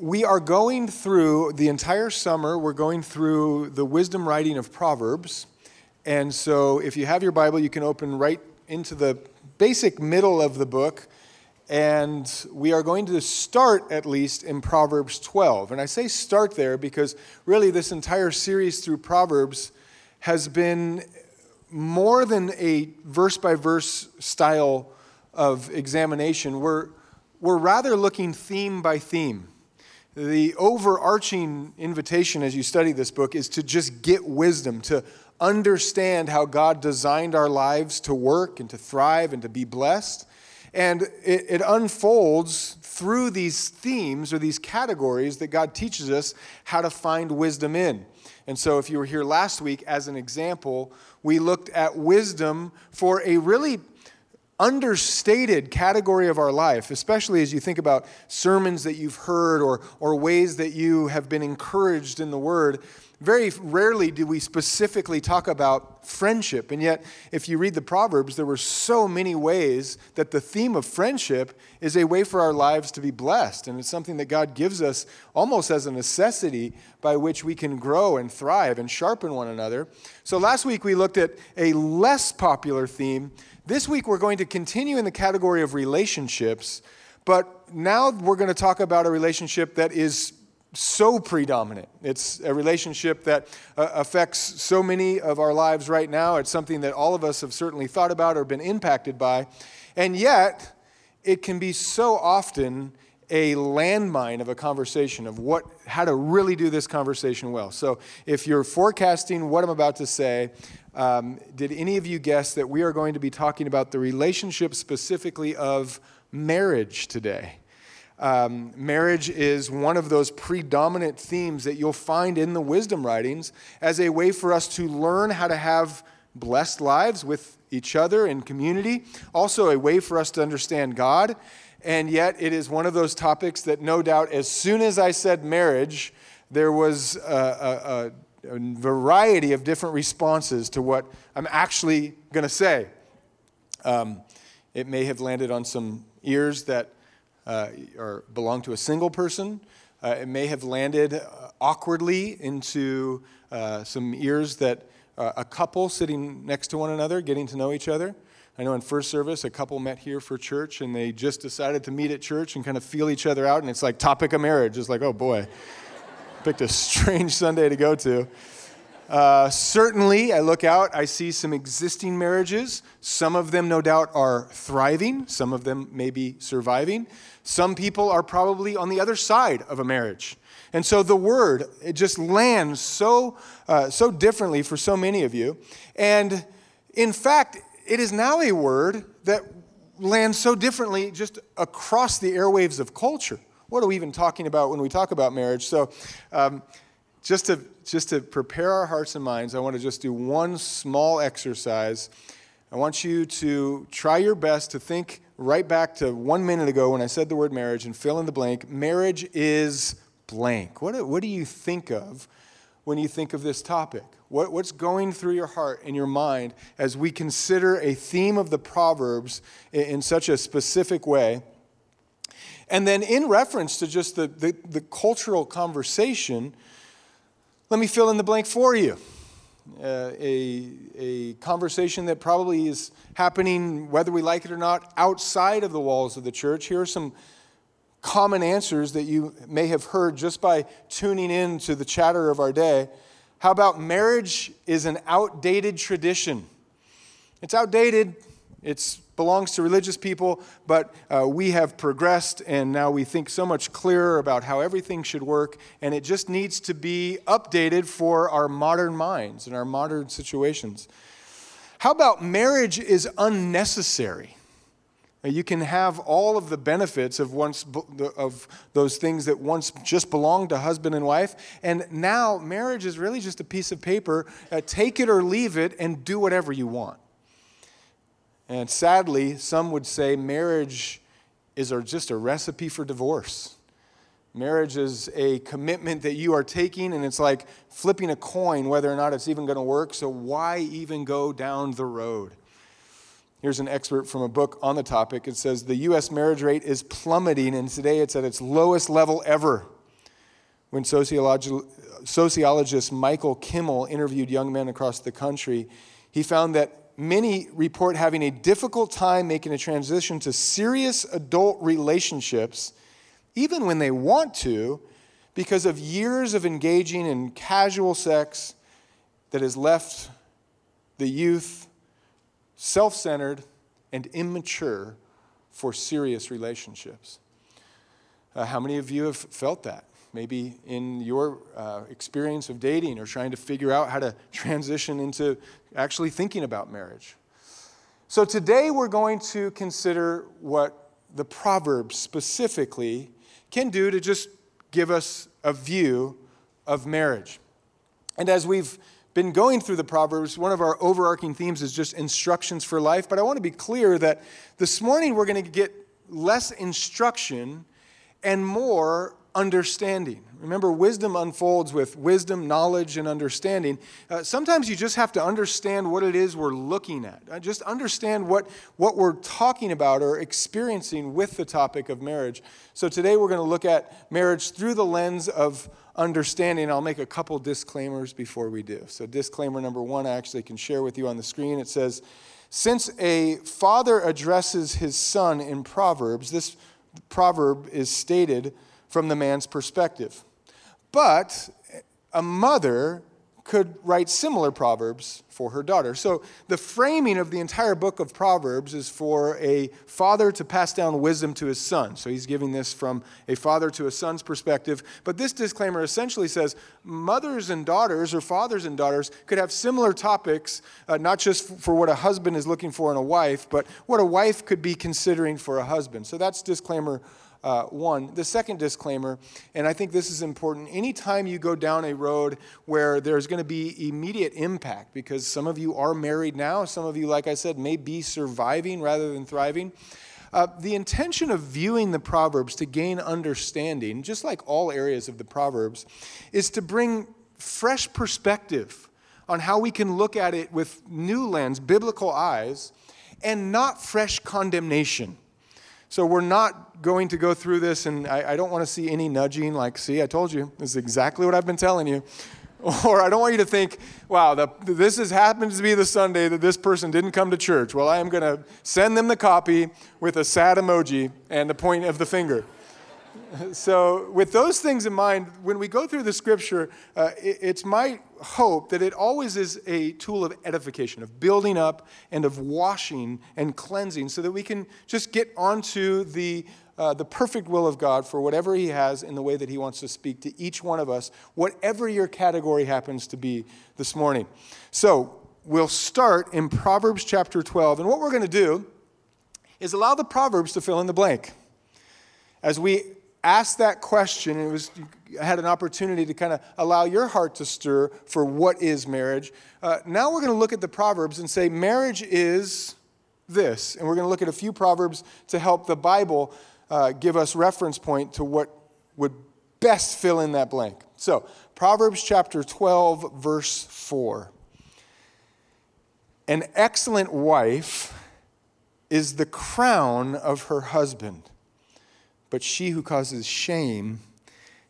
we are going through the entire summer, we're going through the wisdom writing of Proverbs. And so if you have your Bible, you can open right into the basic middle of the book. And we are going to start at least in Proverbs 12. And I say start there because really this entire series through Proverbs has been more than a verse by verse style of examination. We're, we're rather looking theme by theme. The overarching invitation as you study this book is to just get wisdom, to understand how God designed our lives to work and to thrive and to be blessed. And it, it, unfolds through these themes or these categories that God teaches us how to find wisdom in. And so, if you were here last week, as an example, we looked at wisdom for a really understated category of our life, especially as you think about sermons that you've heard or, or ways that you have been encouraged in the Word. Very rarely do we specifically talk about friendship. And yet, if you read the Proverbs, there were so many ways that the theme of friendship is a way for our lives to be blessed. And it's something that God gives us almost as a necessity by which we can grow and thrive and sharpen one another. So last week we looked at a less popular theme. This week we're going to continue in the category of relationships, but now we're going to talk about a relationship that is so predominant. It's a relationship that uh, affects so many of our lives right now. It's something that all of us have certainly thought about or been impacted by. And yet, it can be so often a landmine of a conversation of what how to really do this conversation well. So, if you're forecasting what I'm about to say, um, did any of you guess that we are going to be talking about the relationship specifically of marriage today? Um, marriage is one of those predominant themes that you'll find in the wisdom writings as a way for us to learn how to have blessed lives with each other in community, also a way for us to understand God. And yet, it is one of those topics that, no doubt, as soon as I said marriage, there was a, a, a variety of different responses to what I'm actually going to say. Um, it may have landed on some ears that or belong to a single person. Uh, it may have landed uh, awkwardly into uh, some ears that uh, a couple sitting next to one another, getting to know each other. I know in first service, a couple met here for church and they just decided to meet at church and kind of feel each other out. And it's like topic of marriage. It's like, oh boy, picked a strange Sunday to go to. Uh, certainly, I look out, I see some existing marriages. Some of them, no doubt, are thriving, some of them may be surviving. Some people are probably on the other side of a marriage. And so the word, it just lands so, uh, so differently for so many of you. And in fact, it is now a word that lands so differently just across the airwaves of culture. What are we even talking about when we talk about marriage? So, um, just to, just to prepare our hearts and minds, I want to just do one small exercise. I want you to try your best to think right back to one minute ago when I said the word marriage and fill in the blank. Marriage is blank. What, what do you think of when you think of this topic? What, what's going through your heart and your mind as we consider a theme of the Proverbs in, in such a specific way? And then, in reference to just the, the, the cultural conversation, let me fill in the blank for you. Uh, a, a conversation that probably is happening, whether we like it or not, outside of the walls of the church. Here are some common answers that you may have heard just by tuning in to the chatter of our day. How about marriage is an outdated tradition? It's outdated. It's belongs to religious people, but uh, we have progressed and now we think so much clearer about how everything should work, and it just needs to be updated for our modern minds and our modern situations. How about marriage is unnecessary? You can have all of the benefits of once of those things that once just belonged to husband and wife, and now marriage is really just a piece of paper. Uh, take it or leave it, and do whatever you want. And sadly, some would say marriage is just a recipe for divorce. Marriage is a commitment that you are taking, and it's like flipping a coin whether or not it's even going to work. So, why even go down the road? Here's an excerpt from a book on the topic. It says The U.S. marriage rate is plummeting, and today it's at its lowest level ever. when sociologi- sociologist Michael Kimmel interviewed young men across the country, he found that many report having a difficult time making a transition to serious adult relationships, even when they want to, because of years of engaging in casual sex that has left the youth self centered and immature for serious relationships. Uh, how many of you have felt that? Maybe in your uh, experience of dating or trying to figure out how to transition into actually thinking about marriage. So, today we're going to consider what the Proverbs specifically can do to just give us a view of marriage. And as we've been going through the Proverbs, one of our overarching themes is just instructions for life. But I want to be clear that this morning we're going to get less instruction and more understanding. Remember, wisdom unfolds with wisdom, knowledge, and understanding. Uh, sometimes you just have to understand what it is we're looking at. Uh, just understand what, what we're talking about or experiencing with the topic of marriage. So today we're going to look at marriage through the lens of understanding. I'll make a couple disclaimers before we do. So, disclaimer number one, I actually can share with you on the screen. It says, Since a father addresses his son in Proverbs, this proverb is stated from the man's perspective. But a mother could write similar proverbs for her daughter. So the framing of the entire book of Proverbs is for a father to pass down wisdom to his son. So he's giving this from a father to a son's perspective. But this disclaimer essentially says mothers and daughters, or fathers and daughters, could have similar topics, uh, not just for what a husband is looking for in a wife, but what a wife could be considering for a husband. So that's disclaimer uh, one. The second disclaimer, and I think this is important anytime you go down a road where there's going to be immediate impact, because some of you are married now, some of you, like I said, may be surviving rather than thriving. Uh, the intention of viewing the Proverbs to gain understanding, just like all areas of the Proverbs, is to bring fresh perspective on how we can look at it with new lens, biblical eyes, and not fresh condemnation. So we're not going to go through this, and I, I don't want to see any nudging like, see, I told you, this is exactly what I've been telling you. Or I don't want you to think, wow, the, this has happened to be the Sunday that this person didn't come to church. Well, I am going to send them the copy with a sad emoji and the point of the finger. So, with those things in mind, when we go through the scripture, uh, it, it's my hope that it always is a tool of edification, of building up, and of washing and cleansing, so that we can just get onto the, uh, the perfect will of God for whatever He has in the way that He wants to speak to each one of us, whatever your category happens to be this morning. So, we'll start in Proverbs chapter 12, and what we're going to do is allow the Proverbs to fill in the blank. As we ask that question, and it was had an opportunity to kind of allow your heart to stir for what is marriage. Uh, now we're going to look at the Proverbs and say marriage is this. And we're going to look at a few Proverbs to help the Bible uh, give us reference point to what would best fill in that blank. So, Proverbs chapter 12, verse 4. An excellent wife is the crown of her husband but she who causes shame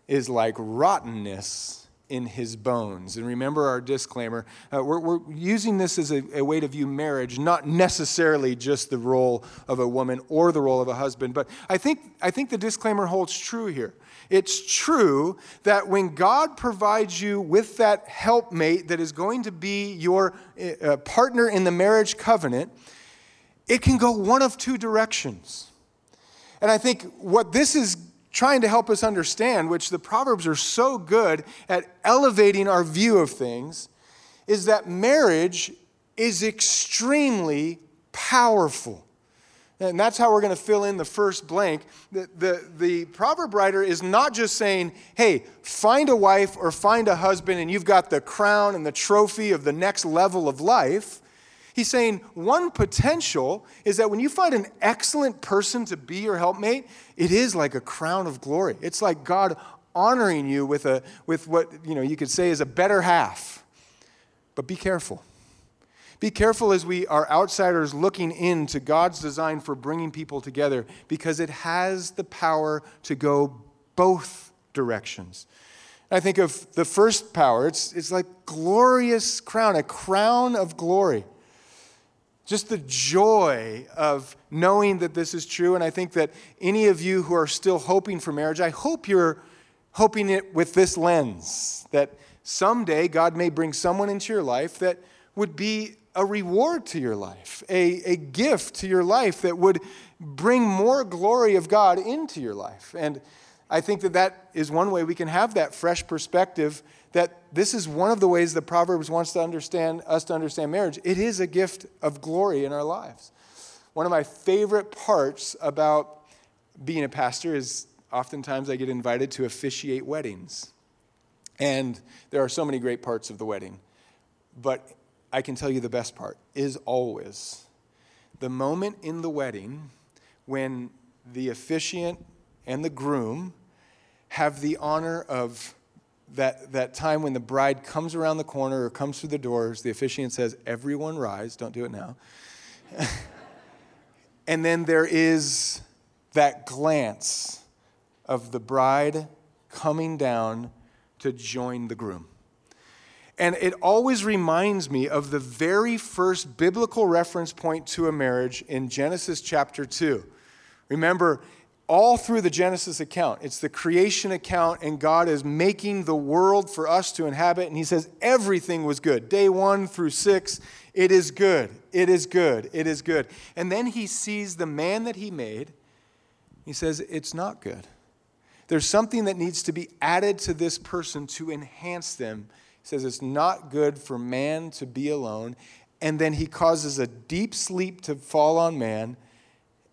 is like rottenness in his bones. And remember our disclaimer uh, we're, we're, using this as a, a, way to view marriage, not necessarily just the role of a woman or the role of a husband. But I think, I think the disclaimer holds true here. It's true that when God provides you with that helpmate that is going to be your uh, partner in the marriage covenant, it can go one of two directions. And I think what this is trying to help us understand, which the Proverbs are so good at elevating our view of things, is that marriage is extremely powerful. And that's how we're going to fill in the first blank. The, the, the, proverb writer is not just saying, hey, find a wife or find a husband and you've got the crown and the trophy of the next level of life. He's saying one potential is that when you find an excellent person to be your helpmate, it is like a crown of glory. It's like God honoring you with, a, with what you, know, you could say is a better half. But be careful. Be careful as we are outsiders looking into God's design for bringing people together because it has the power to go both directions. I think of the first power. It's, it's like glorious crown, a crown of glory. Just the joy of knowing that this is true. And I think that any of you who are still hoping for marriage, I hope you're hoping it with this lens that someday God may bring someone into your life that would be a reward to your life, a, a gift to your life that would bring more glory of God into your life. And I think that that is one way we can have that fresh perspective that this is one of the ways that Proverbs wants to understand us to understand marriage. It is a gift of glory in our lives. One of my favorite parts about being a pastor is oftentimes I get invited to officiate weddings. And there are so many great parts of the wedding. But I can tell you the best part is always the moment in the wedding when the officiant and the groom have the honor of that, that time when the bride comes around the corner or comes through the doors, the officiant says, Everyone rise, don't do it now. and then there is that glance of the bride coming down to join the groom. And it always reminds me of the very first biblical reference point to a marriage in Genesis chapter 2. Remember, all through the Genesis account, it's the creation account, and God is making the world for us to inhabit. And He says everything was good. Day one through six, it is good, it is good, it is good. And then He sees the man that He made. He says, It's not good. There's something that needs to be added to this person to enhance them he says it's not good for man to be alone. And then he causes a deep sleep to fall on man.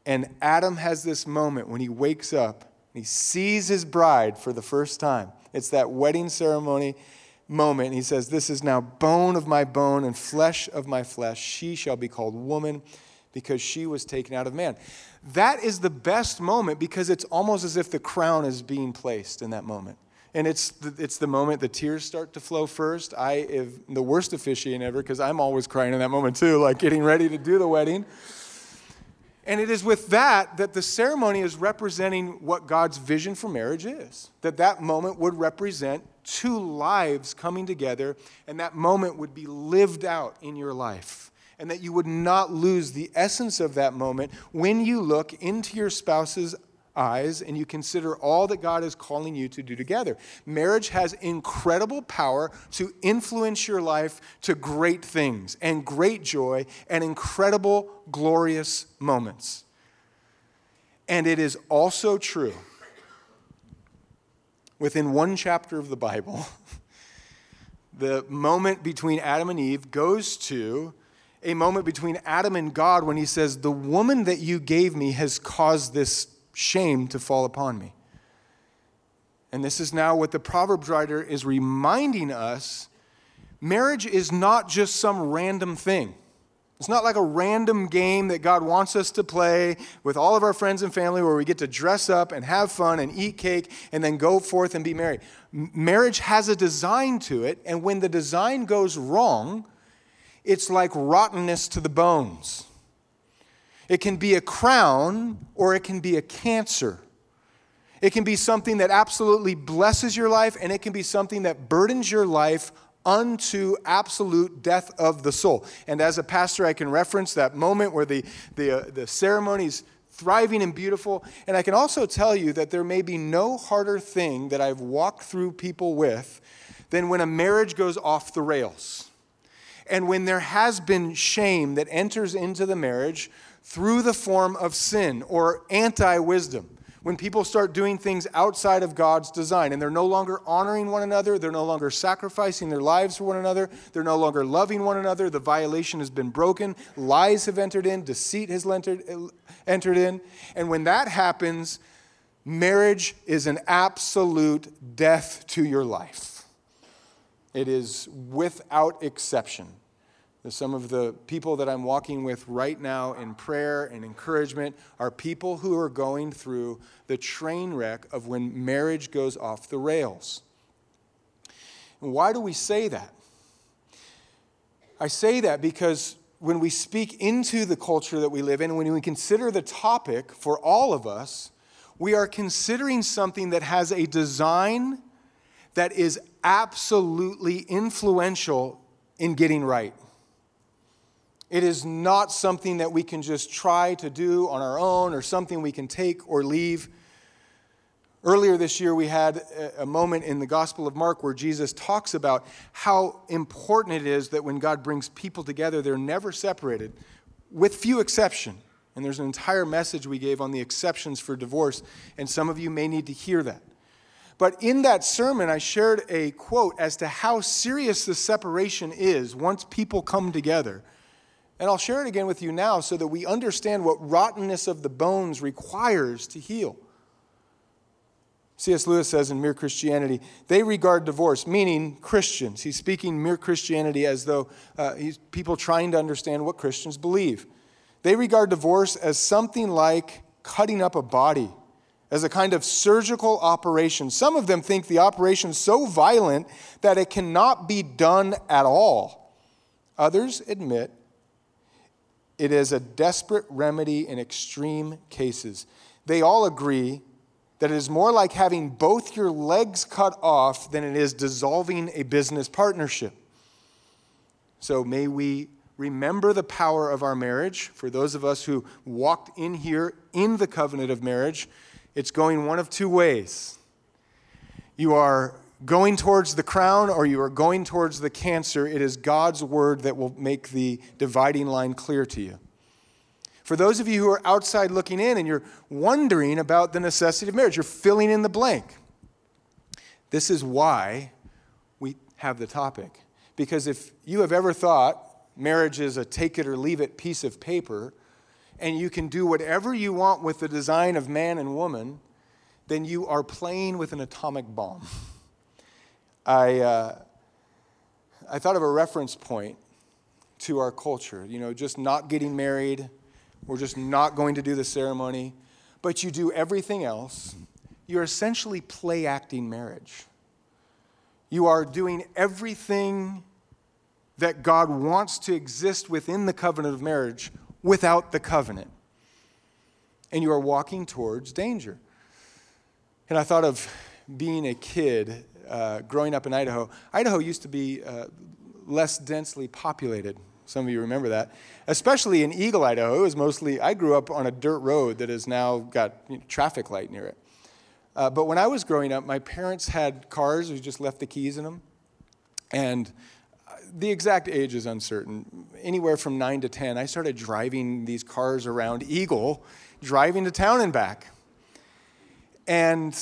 And Adam has this moment when he wakes up and he sees his bride for the first time. It's that wedding ceremony moment. And He says, This is now bone of my bone and flesh of my flesh. She shall be called woman because she was taken out of man. That is the best moment because it's almost as if the crown is being placed in that moment and it's the, it's the moment the tears start to flow first. I am the worst officiant ever because I'm always crying in that moment too, like getting ready to do the wedding. And it is with that that the ceremony is representing what God's vision for marriage is. That that moment would represent two lives coming together, and that moment would be lived out in your life. And that you would not lose the essence of that moment when you look into your spouse's eyes and you consider all that God is calling you to do together. Marriage has incredible power to influence your life to great things and great joy and incredible, glorious moments. And it is also true within one chapter of the Bible, the moment between Adam and Eve goes to a moment between Adam and God when he says, The woman that you gave me has caused this shame to fall upon me. And this is now what the Proverbs writer is reminding us marriage is not just some random thing. It's not like a random game that God wants us to play with all of our friends and family where we get to dress up and have fun and eat cake and then go forth and be married. marriage has a design to it, and when the design goes wrong, it's like rottenness to the bones. It can be a crown or it can be a cancer. It can be something that absolutely blesses your life, and it can be something that burdens your life unto absolute death of the soul. And as a pastor, I can reference that moment where the, the, uh, the ceremony is thriving and beautiful. And I can also tell you that there may be no harder thing that I've walked through people with than when a marriage goes off the rails. And when there has been shame that enters into the marriage through the form of sin or anti wisdom. When people start doing things outside of God's design and they're no longer honoring one another, they're no longer sacrificing their lives for one another, they're no longer loving one another, the violation has been broken, lies have entered in, deceit has entered, entered in. And when that happens, marriage is an absolute death to your life. It is without exception some of the people that I'm walking with right now in prayer and encouragement are people who are going through the train wreck of when marriage goes off the rails. And why do we say that? I say that because when we speak into the culture that we live in, when we consider the topic for all of us, we are considering something that has a design that is absolutely influential in getting right. It is not something that we can just try to do on our own or something we can take or leave. Earlier this year, we had a moment in the Gospel of Mark where Jesus talks about how important it is that when God brings people together, they're never separated, with few exceptions. And there's an entire message we gave on the exceptions for divorce, and some of you may need to hear that. But in that sermon, I shared a quote as to how serious the separation is once people come together. And I'll share it again with you now so that we understand what rottenness of the bones requires to heal. C.S. Lewis says in Mere Christianity, they regard divorce, meaning Christians. He's speaking mere Christianity as though uh, he's people trying to understand what Christians believe. They regard divorce as something like cutting up a body, as a kind of surgical operation. Some of them think the operation so violent that it cannot be done at all. Others admit it is a desperate remedy in extreme cases. They all agree that it is more like having both your legs cut off than it is dissolving a business partnership. So may we remember the power of our marriage. For those of us who walked in here in the covenant of marriage, it's going one of two ways. You are going towards the crown or you are going towards the cancer, it is God's word that will make the dividing line clear to you. For those of you who are outside looking in and you're wondering about the necessity of marriage, you're filling in the blank. This is why we have the topic. Because if you have ever thought marriage is a take it or leave it piece of paper, and you can do whatever you want with the design of man and woman, then you are playing with an atomic bomb. I, uh, I thought of a reference point to our culture. You know, just not getting married, we're just not going to do the ceremony, but you do everything else. You're essentially play acting marriage. You are doing everything that God wants to exist within the covenant of marriage without the covenant. And you are walking towards danger. And I thought of being a kid uh, growing up in Idaho, Idaho used to be uh, less densely populated. Some of you remember that. Especially in Eagle, Idaho, it was mostly, I grew up on a dirt road that has now got you know, traffic light near it. Uh, but when I was growing up, my parents had cars, we just left the keys in them. And uh, the exact age is uncertain. Anywhere from 9 to 10, I started driving these cars around Eagle, driving to town and back. And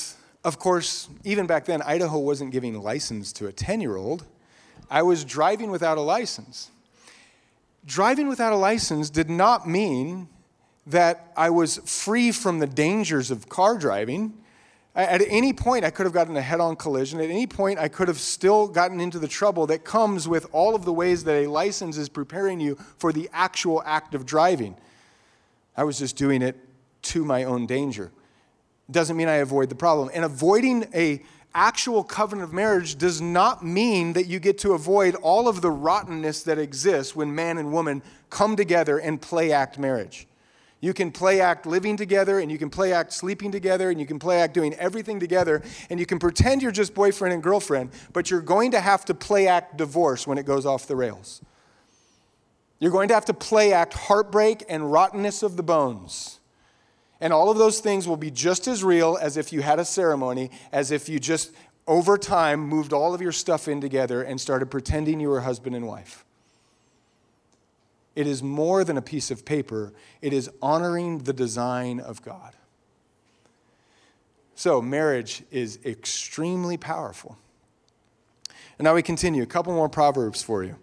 of course, even back then, Idaho wasn't giving license to a 10 year old. I was driving without a license. Driving without a license did not mean that I was free from the dangers of car driving. At any point, I could have gotten a head on collision. At any point, I could have still gotten into the trouble that comes with all of the ways that a license is preparing you for the actual act of driving. I was just doing it to my own danger doesn't mean I avoid the problem. And avoiding a actual covenant of marriage does not mean that you get to avoid all of the rottenness that exists when man and woman come together and play act marriage. You can play act living together, and you can play act sleeping together, and you can play act doing everything together, and you can pretend you're just boyfriend and girlfriend, but you're going to have to play act divorce when it goes off the rails. You're going to have to play act heartbreak and rottenness of the bones. And all of those things will be just as real as if you had a ceremony, as if you just over time moved all of your stuff in together and started pretending you were husband and wife. It is more than a piece of paper, it is honoring the design of God. So, marriage is extremely powerful. And now we continue. A couple more proverbs for you.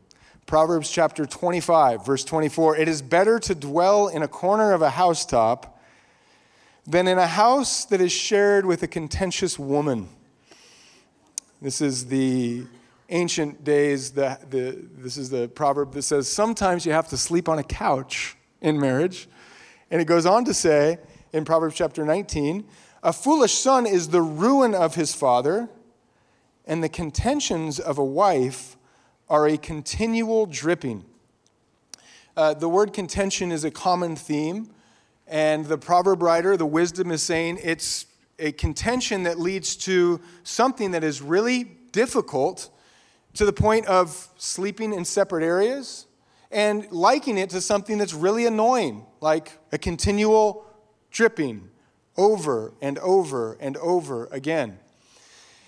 Proverbs chapter 25, verse 24. It is better to dwell in a corner of a housetop than in a house that is shared with a contentious woman. This is the ancient days, the, the, this is the proverb that says sometimes you have to sleep on a couch in marriage. And it goes on to say in Proverbs chapter 19 a foolish son is the ruin of his father, and the contentions of a wife are a continual dripping. Uh, the word contention is a common theme and the proverb writer, the wisdom is saying it's a contention that leads to something that is really difficult to the point of sleeping in separate areas and liking it to something that's really annoying, like a continual dripping over and over and over again.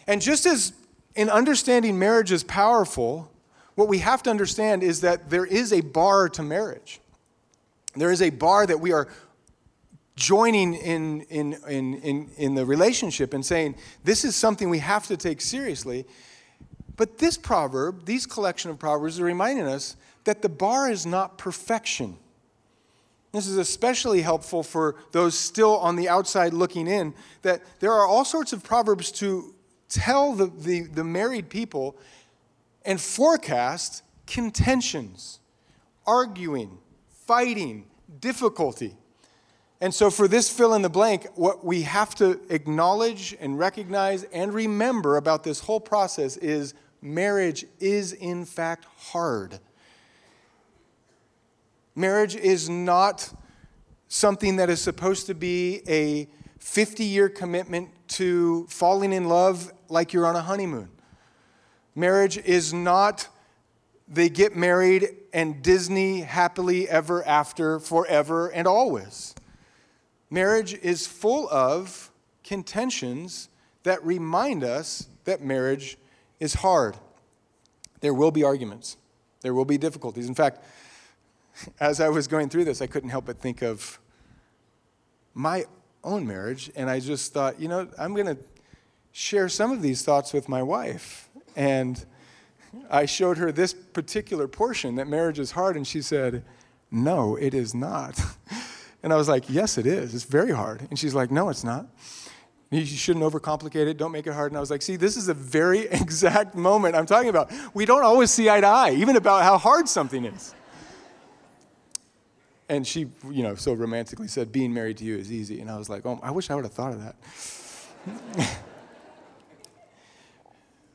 And just as in understanding marriage is powerful, what we have to understand is that there is a bar to marriage. There is a bar that we are joining in, in, in, in, in the relationship and saying, this is something we have to take seriously. But this proverb, these collection of proverbs, are reminding us that the bar is not perfection. This is especially helpful for those still on the outside looking in, that there are all sorts of proverbs to tell the, the, the married people and forecast contentions, arguing, fighting, difficulty. And so, for this fill in the blank, what we have to acknowledge and recognize and remember about this whole process is marriage is, in fact, hard. Marriage is not something that is supposed to be a 50 year commitment to falling in love like you're on a honeymoon. Marriage is not they get married and Disney happily ever after, forever and always. Marriage is full of contentions that remind us that marriage is hard. There will be arguments, there will be difficulties. In fact, as I was going through this, I couldn't help but think of my own marriage, and I just thought, you know, I'm going to share some of these thoughts with my wife. And I showed her this particular portion that marriage is hard, and she said, No, it is not. And I was like, Yes, it is. It's very hard. And she's like, No, it's not. You shouldn't overcomplicate it. Don't make it hard. And I was like, See, this is a very exact moment I'm talking about. We don't always see eye to eye, even about how hard something is. And she, you know, so romantically said, Being married to you is easy. And I was like, Oh, I wish I would have thought of that.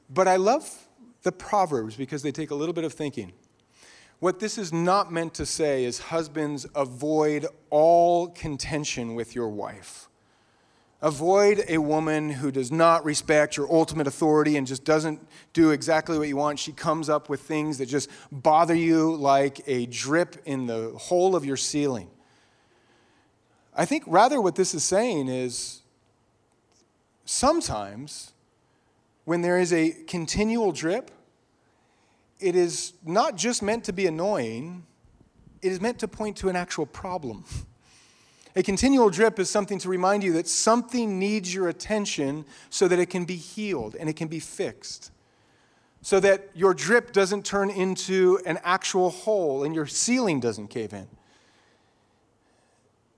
but I love the Proverbs because they take a little bit of thinking. What this is not meant to say is, husbands, avoid all contention with your wife. Avoid a woman who does not respect your ultimate authority and just doesn't do exactly what you want. She comes up with things that just bother you like a drip in the hole of your ceiling. I think rather what this is saying is sometimes when there is a continual drip, it is not just meant to be annoying, it is meant to point to an actual problem. A continual drip is something to remind you that something needs your attention so that it can be healed and it can be fixed. So that your drip doesn't turn into an actual hole and your ceiling doesn't cave in.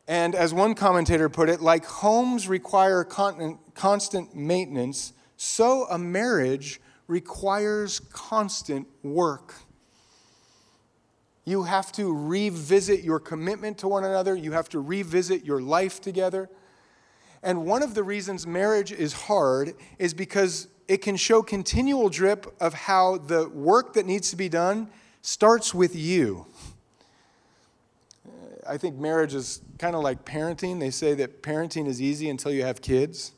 And as one commentator put it, like homes require constant maintenance, so a marriage requires constant work. You have to revisit your commitment to one another, you have to revisit your life together. And one of the reasons marriage is hard is because it can show continual drip of how the work that needs to be done starts with you. I think marriage is kind of like parenting. They say that parenting is easy until you have kids.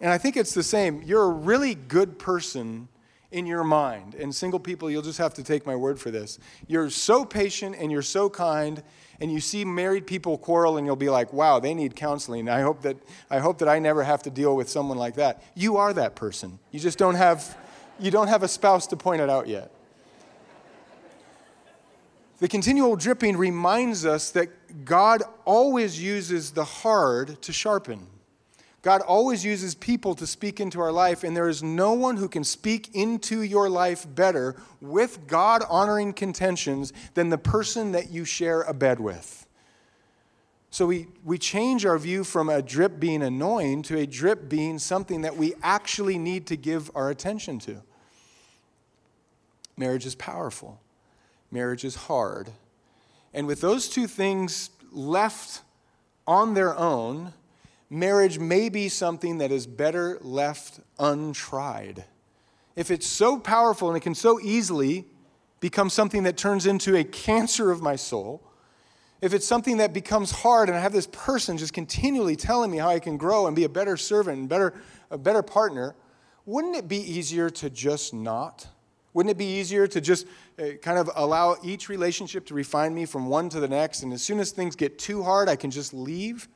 And I think it's the same. You're a really good person in your mind. And single people, you'll just have to take my word for this. You're so patient and you're so kind, and you see married people quarrel, and you'll be like, wow, they need counseling. I hope that I, hope that I never have to deal with someone like that. You are that person. You just don't have, you don't have a spouse to point it out yet. The continual dripping reminds us that God always uses the hard to sharpen. God always uses people to speak into our life, and there is no one who can speak into your life better with God honoring contentions than the person that you share a bed with. So we, we change our view from a drip being annoying to a drip being something that we actually need to give our attention to. Marriage is powerful, marriage is hard. And with those two things left on their own, marriage may be something that is better left untried. If it's so powerful and it can so easily become something that turns into a cancer of my soul, if it's something that becomes hard and I have this person just continually telling me how I can grow and be a better servant and better, a better partner, wouldn't it be easier to just not? Wouldn't it be easier to just uh, kind of allow each relationship to refine me from one to the next? And as soon as things get too hard, I can just leave?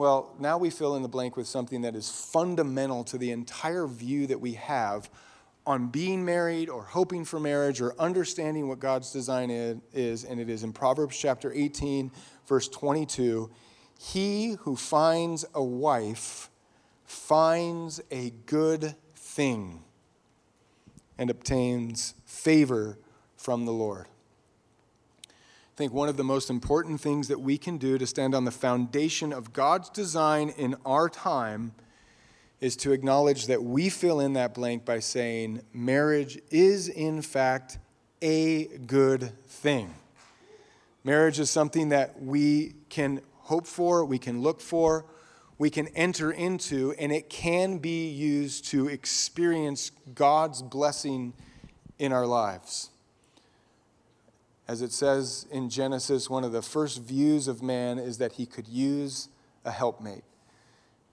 Well, now we fill in the blank with something that is fundamental to the entire view that we have on being married or hoping for marriage or understanding what God's design is, and it is in Proverbs chapter 18, verse 22 He who finds a wife finds a good thing and obtains favor from the Lord. I think one of the most important things that we can do to stand on the foundation of God's design in our time is to acknowledge that we fill in that blank by saying, marriage is in fact a good thing. Marriage is something that we can hope for, we can look for, we can enter into, and it can be used to experience God's blessing in our lives. As it says in Genesis, one of the first views of man is that he could use a helpmate.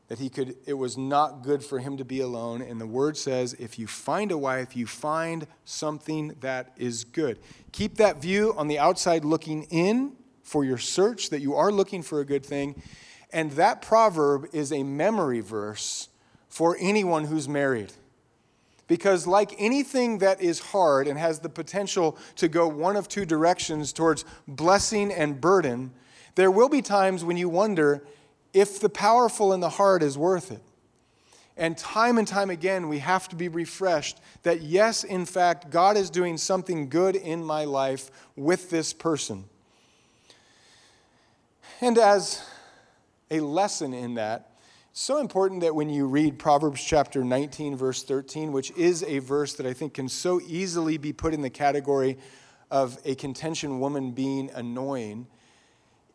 That he could, it was not good for him to be alone. And the word says, if you find a wife, you find something that is good. Keep that view on the outside looking in for your search, that you are looking for a good thing. And that proverb is a memory verse for anyone who's married. Because, like anything that is hard and has the potential to go one of two directions towards blessing and burden, there will be times when you wonder if the powerful and the hard is worth it. And time and time again, we have to be refreshed that, yes, in fact, God is doing something good in my life with this person. And as a lesson in that, so important that when you read Proverbs chapter 19, verse 13, which is a verse that I think can so easily be put in the category of a contention woman being annoying,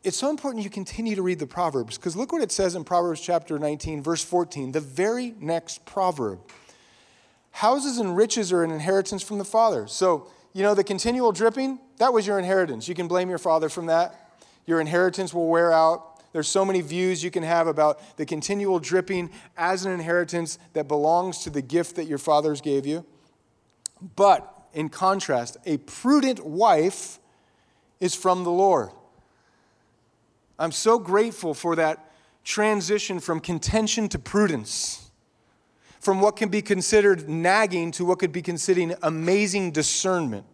it's so important you continue to read the Proverbs because look what it says in Proverbs chapter 19, verse 14, the very next proverb. Houses and riches are an inheritance from the father. So, you know, the continual dripping, that was your inheritance. You can blame your father from that. Your inheritance will wear out. There's so many views you can have about the continual dripping as an inheritance that belongs to the gift that your fathers gave you. But in contrast, a prudent wife is from the Lord. I'm so grateful for that transition from contention to prudence, from what can be considered nagging to what could be considered amazing discernment.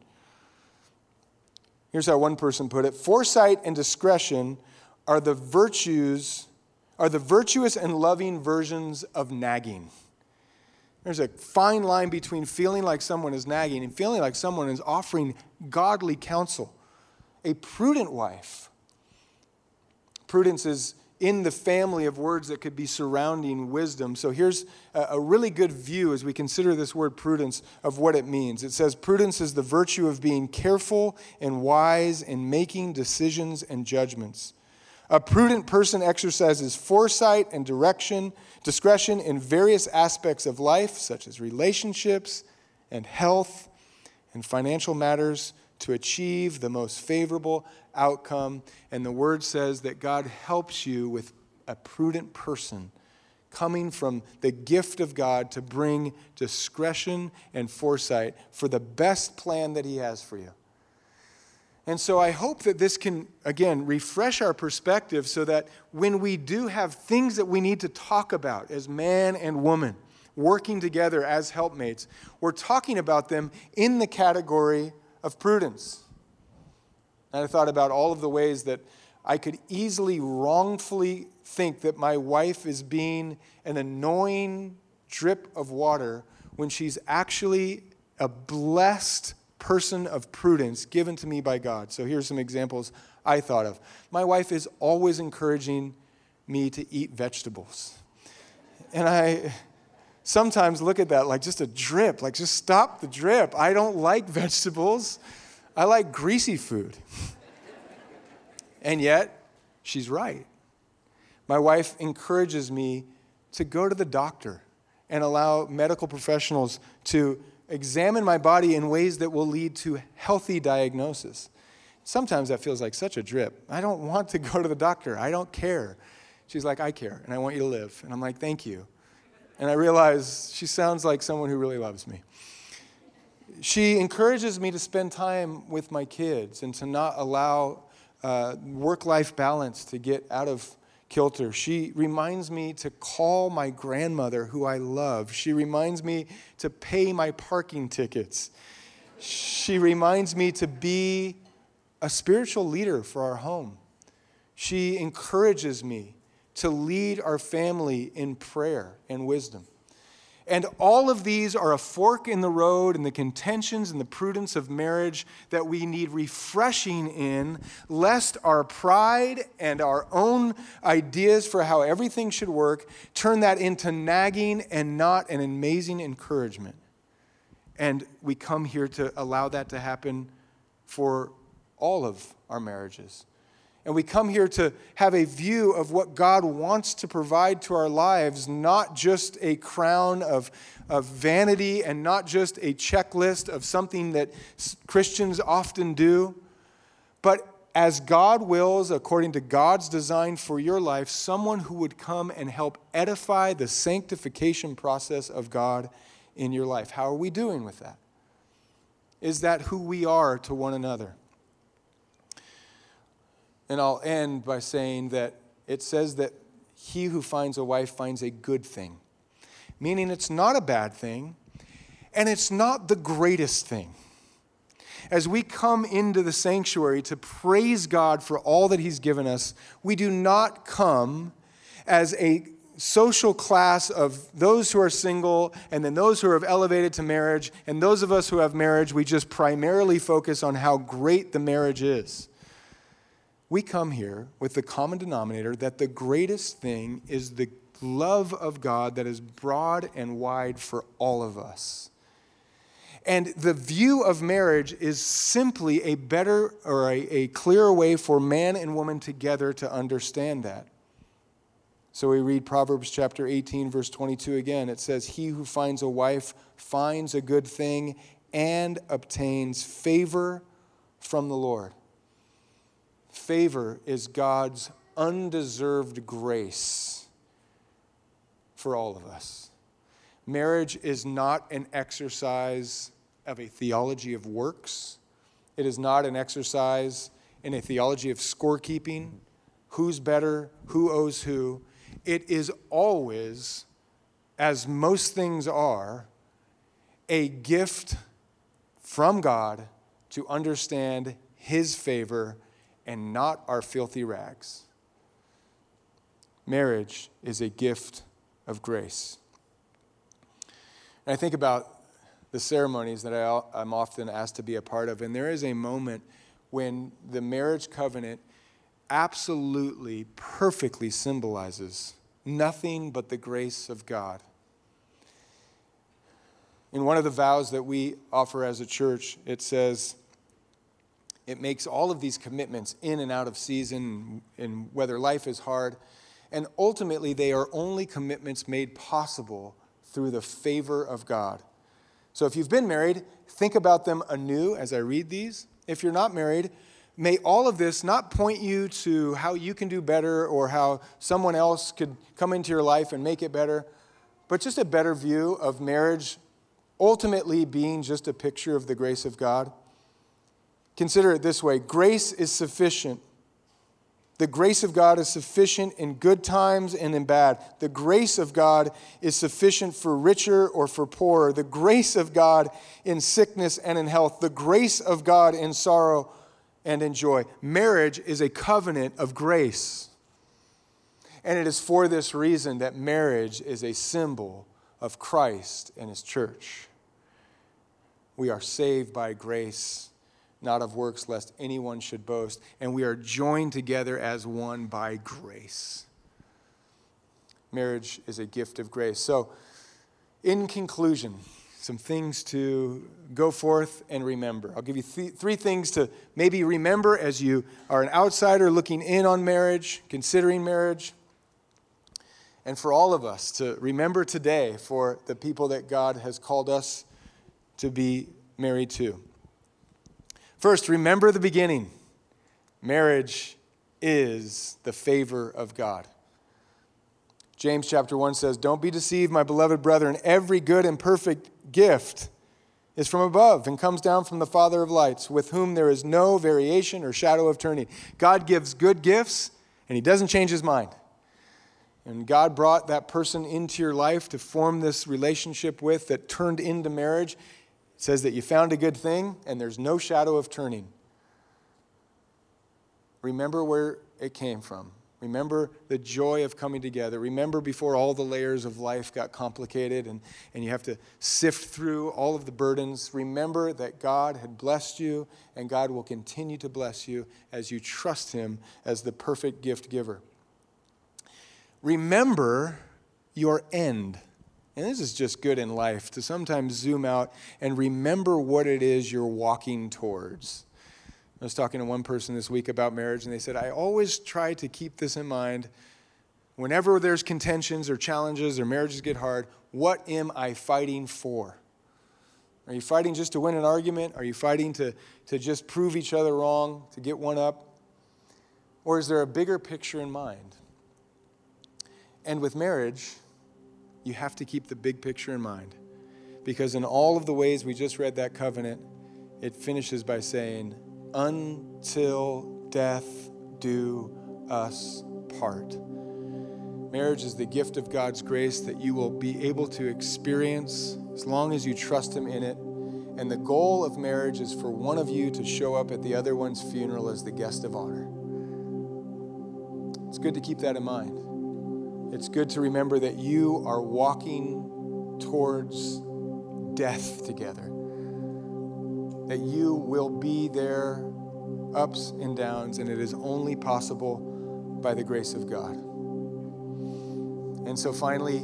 Here's how one person put it foresight and discretion are the virtues, are the virtuous and loving versions of nagging. There's a fine line between feeling like someone is nagging and feeling like someone is offering godly counsel. A prudent wife. Prudence is in the family of words that could be surrounding wisdom. So here's a really good view as we consider this word prudence of what it means. It says, Prudence is the virtue of being careful and wise in making decisions and judgments. A prudent person exercises foresight and direction, discretion in various aspects of life, such as relationships and health and financial matters, to achieve the most favorable outcome. And the word says that God helps you with a prudent person coming from the gift of God to bring discretion and foresight for the best plan that He has for you. And so I hope that this can, again, refresh our perspective so that when we do have things that we need to talk about as man and woman, working together as helpmates, we're talking about them in the category of prudence. And I thought about all of the ways that I could easily wrongfully think that my wife is being an annoying drip of water when she's actually a blessed person of prudence given to me by God. So here's some examples I thought of. My wife is always encouraging me to eat vegetables. And I sometimes look at that like just a drip, like just stop the drip. I don't like vegetables. I like greasy food. and yet, she's right. My wife encourages me to go to the doctor and allow medical professionals to examine my body in ways that will lead to healthy diagnosis. Sometimes that feels like such a drip. I don't want to go to the doctor. I don't care. She's like, I care, and I want you to live. And I'm like, thank you. And I realize she sounds like someone who really loves me. She encourages me to spend time with my kids and to not allow uh, work life balance to get out of kilter. She reminds me to call my grandmother, who I love. She reminds me to pay my parking tickets. She reminds me to be a spiritual leader for our home. She encourages me to lead our family in prayer and wisdom. And all of these are a fork in the road in the contentions and the prudence of marriage that we need refreshing in, lest our pride and our own ideas for how everything should work turn that into nagging and not an amazing encouragement. And we come here to allow that to happen for all of our marriages. And we come here to have a view of what God wants to provide to our lives, not just a crown of, of vanity and not just a checklist of something that Christians often do, but as God wills, according to God's design for your life, someone who would come and help edify the sanctification process of God in your life. How are we doing with that? Is that who we are to one another? And I'll end by saying that it says that he who finds a wife finds a good thing, meaning it's not a bad thing and it's not the greatest thing. As we come into the sanctuary to praise God for all that He's given us, we do not come as a social class of those who are single and then those who have elevated to marriage, and those of us who have marriage, we just primarily focus on how great the marriage is we come here with the common denominator that the greatest thing is the love of God that is broad and wide for all of us. And the view of marriage is simply a better or a, a clearer way for man and woman together to understand that. So we read Proverbs chapter 18, verse 22 again. It says, He who finds a wife finds a good thing and obtains favor from the Lord. Favor is God's undeserved grace for all of us. Marriage is not an exercise of a theology of works. It is not an exercise in a theology of scorekeeping, who's better, who owes who. It is always, as most things are, a gift from God to understand His favor and not our filthy rags. Marriage is a gift of grace. And I think about the ceremonies that I, am often asked to be a part of, and there is a moment when the marriage covenant absolutely, perfectly symbolizes nothing but the grace of God. In one of the vows that we offer as a church, it says, it makes all of these commitments in and out of season and whether life is hard. And ultimately, they are only commitments made possible through the favor of God. So if you've been married, think about them anew as I read these. If you're not married, may all of this not point you to how you can do better or how someone else could come into your life and make it better, but just a better view of marriage ultimately being just a picture of the grace of God. Consider it this way grace is sufficient. The grace of God is sufficient in good times and in bad. The grace of God is sufficient for richer or for poorer. The grace of God in sickness and in health. The grace of God in sorrow and in joy. Marriage is a covenant of grace. And it is for this reason that marriage is a symbol of Christ and his church. We are saved by grace not of works, lest anyone should boast. And we are joined together as one by grace. Marriage is a gift of grace. So, in conclusion, some things to go forth and remember. I'll give you th- three things to maybe remember as you are an outsider looking in on marriage, considering marriage. And for all of us to remember today for the people that God has called us to be married to. First, remember the beginning. Marriage is the favor of God. James chapter 1 says, Don't be deceived, my beloved brethren. Every good and perfect gift is from above and comes down from the Father of lights, with whom there is no variation or shadow of turning. God gives good gifts, and He doesn't change His mind. And God brought that person into your life to form this relationship with that turned into marriage. It says that you found a good thing, and there's no shadow of turning. Remember where it came from. Remember the joy of coming together. Remember before all the layers of life got complicated and, and you have to sift through all of the burdens. Remember that God had blessed you and God will continue to bless you as you trust Him as the perfect gift giver. Remember your end. And this is just good in life to sometimes zoom out and remember what it is you're walking towards. I was talking to one person this week about marriage, and they said, I always try to keep this in mind. Whenever there's contentions or challenges or marriages get hard, what am I fighting for? Are you fighting just to win an argument? Are you fighting to, to just prove each other wrong, to get one up? Or is there a bigger picture in mind? And with marriage, you have to keep the big picture in mind. Because in all of the ways we just read that covenant, it finishes by saying, until death do us part. Marriage is the gift of God's grace that you will be able to experience as long as you trust Him in it. And the goal of marriage is for one of you to show up at the other one's funeral as the guest of honor. It's good to keep that in mind. It's good to remember that you are walking towards death together that you will be there, ups and downs, and it is only possible by the grace of God. And so, finally,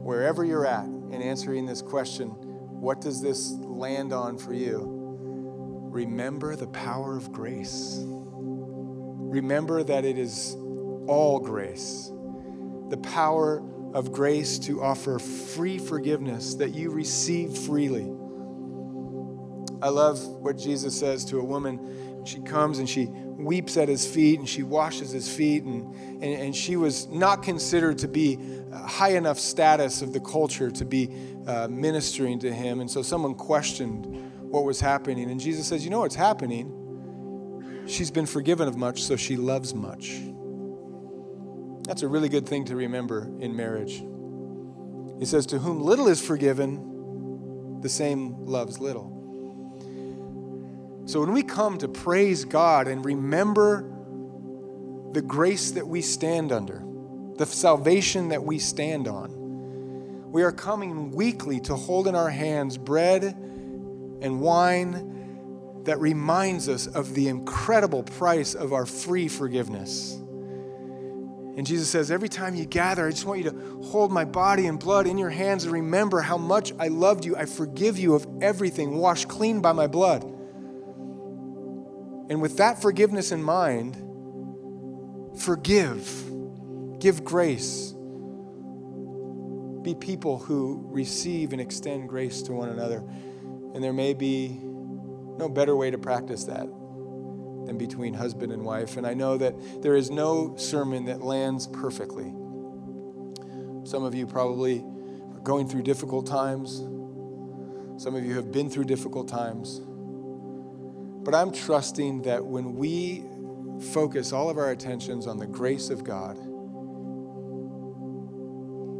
wherever you're at in answering this question, what does this land on for you? Remember the power of grace. Remember that it is all grace. The power of grace to offer free forgiveness that you receive freely I love what Jesus says to a woman. She comes and she weeps at his feet and she washes his feet, and, and, and she was not considered to be high enough status of the culture to be uh, ministering to him. And so someone questioned what was happening. And Jesus says, You know what's happening? She's been forgiven of much, so she loves much. That's a really good thing to remember in marriage. He says, To whom little is forgiven, the same loves little. So when we come to praise God and remember the grace that we stand under, the salvation that we stand on, we are coming weekly to hold in our hands bread and wine that reminds us of the incredible price of our free forgiveness. And Jesus says, Every time you gather, I just want you to hold my body and blood in your hands and remember how much I loved you. I forgive you of everything, washed clean by my blood. And with that forgiveness in mind, forgive, give grace. Be people who receive and extend grace to one another. And there may be no better way to practice that than between husband and wife. And I know that there is no sermon that lands perfectly. Some of you probably are going through difficult times. Some of you have been through difficult times. But I'm trusting that when we focus all of our attentions on the grace of God,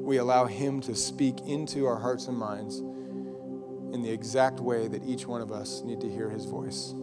we allow Him to speak into our hearts and minds in the exact way that each one of us need to hear His voice.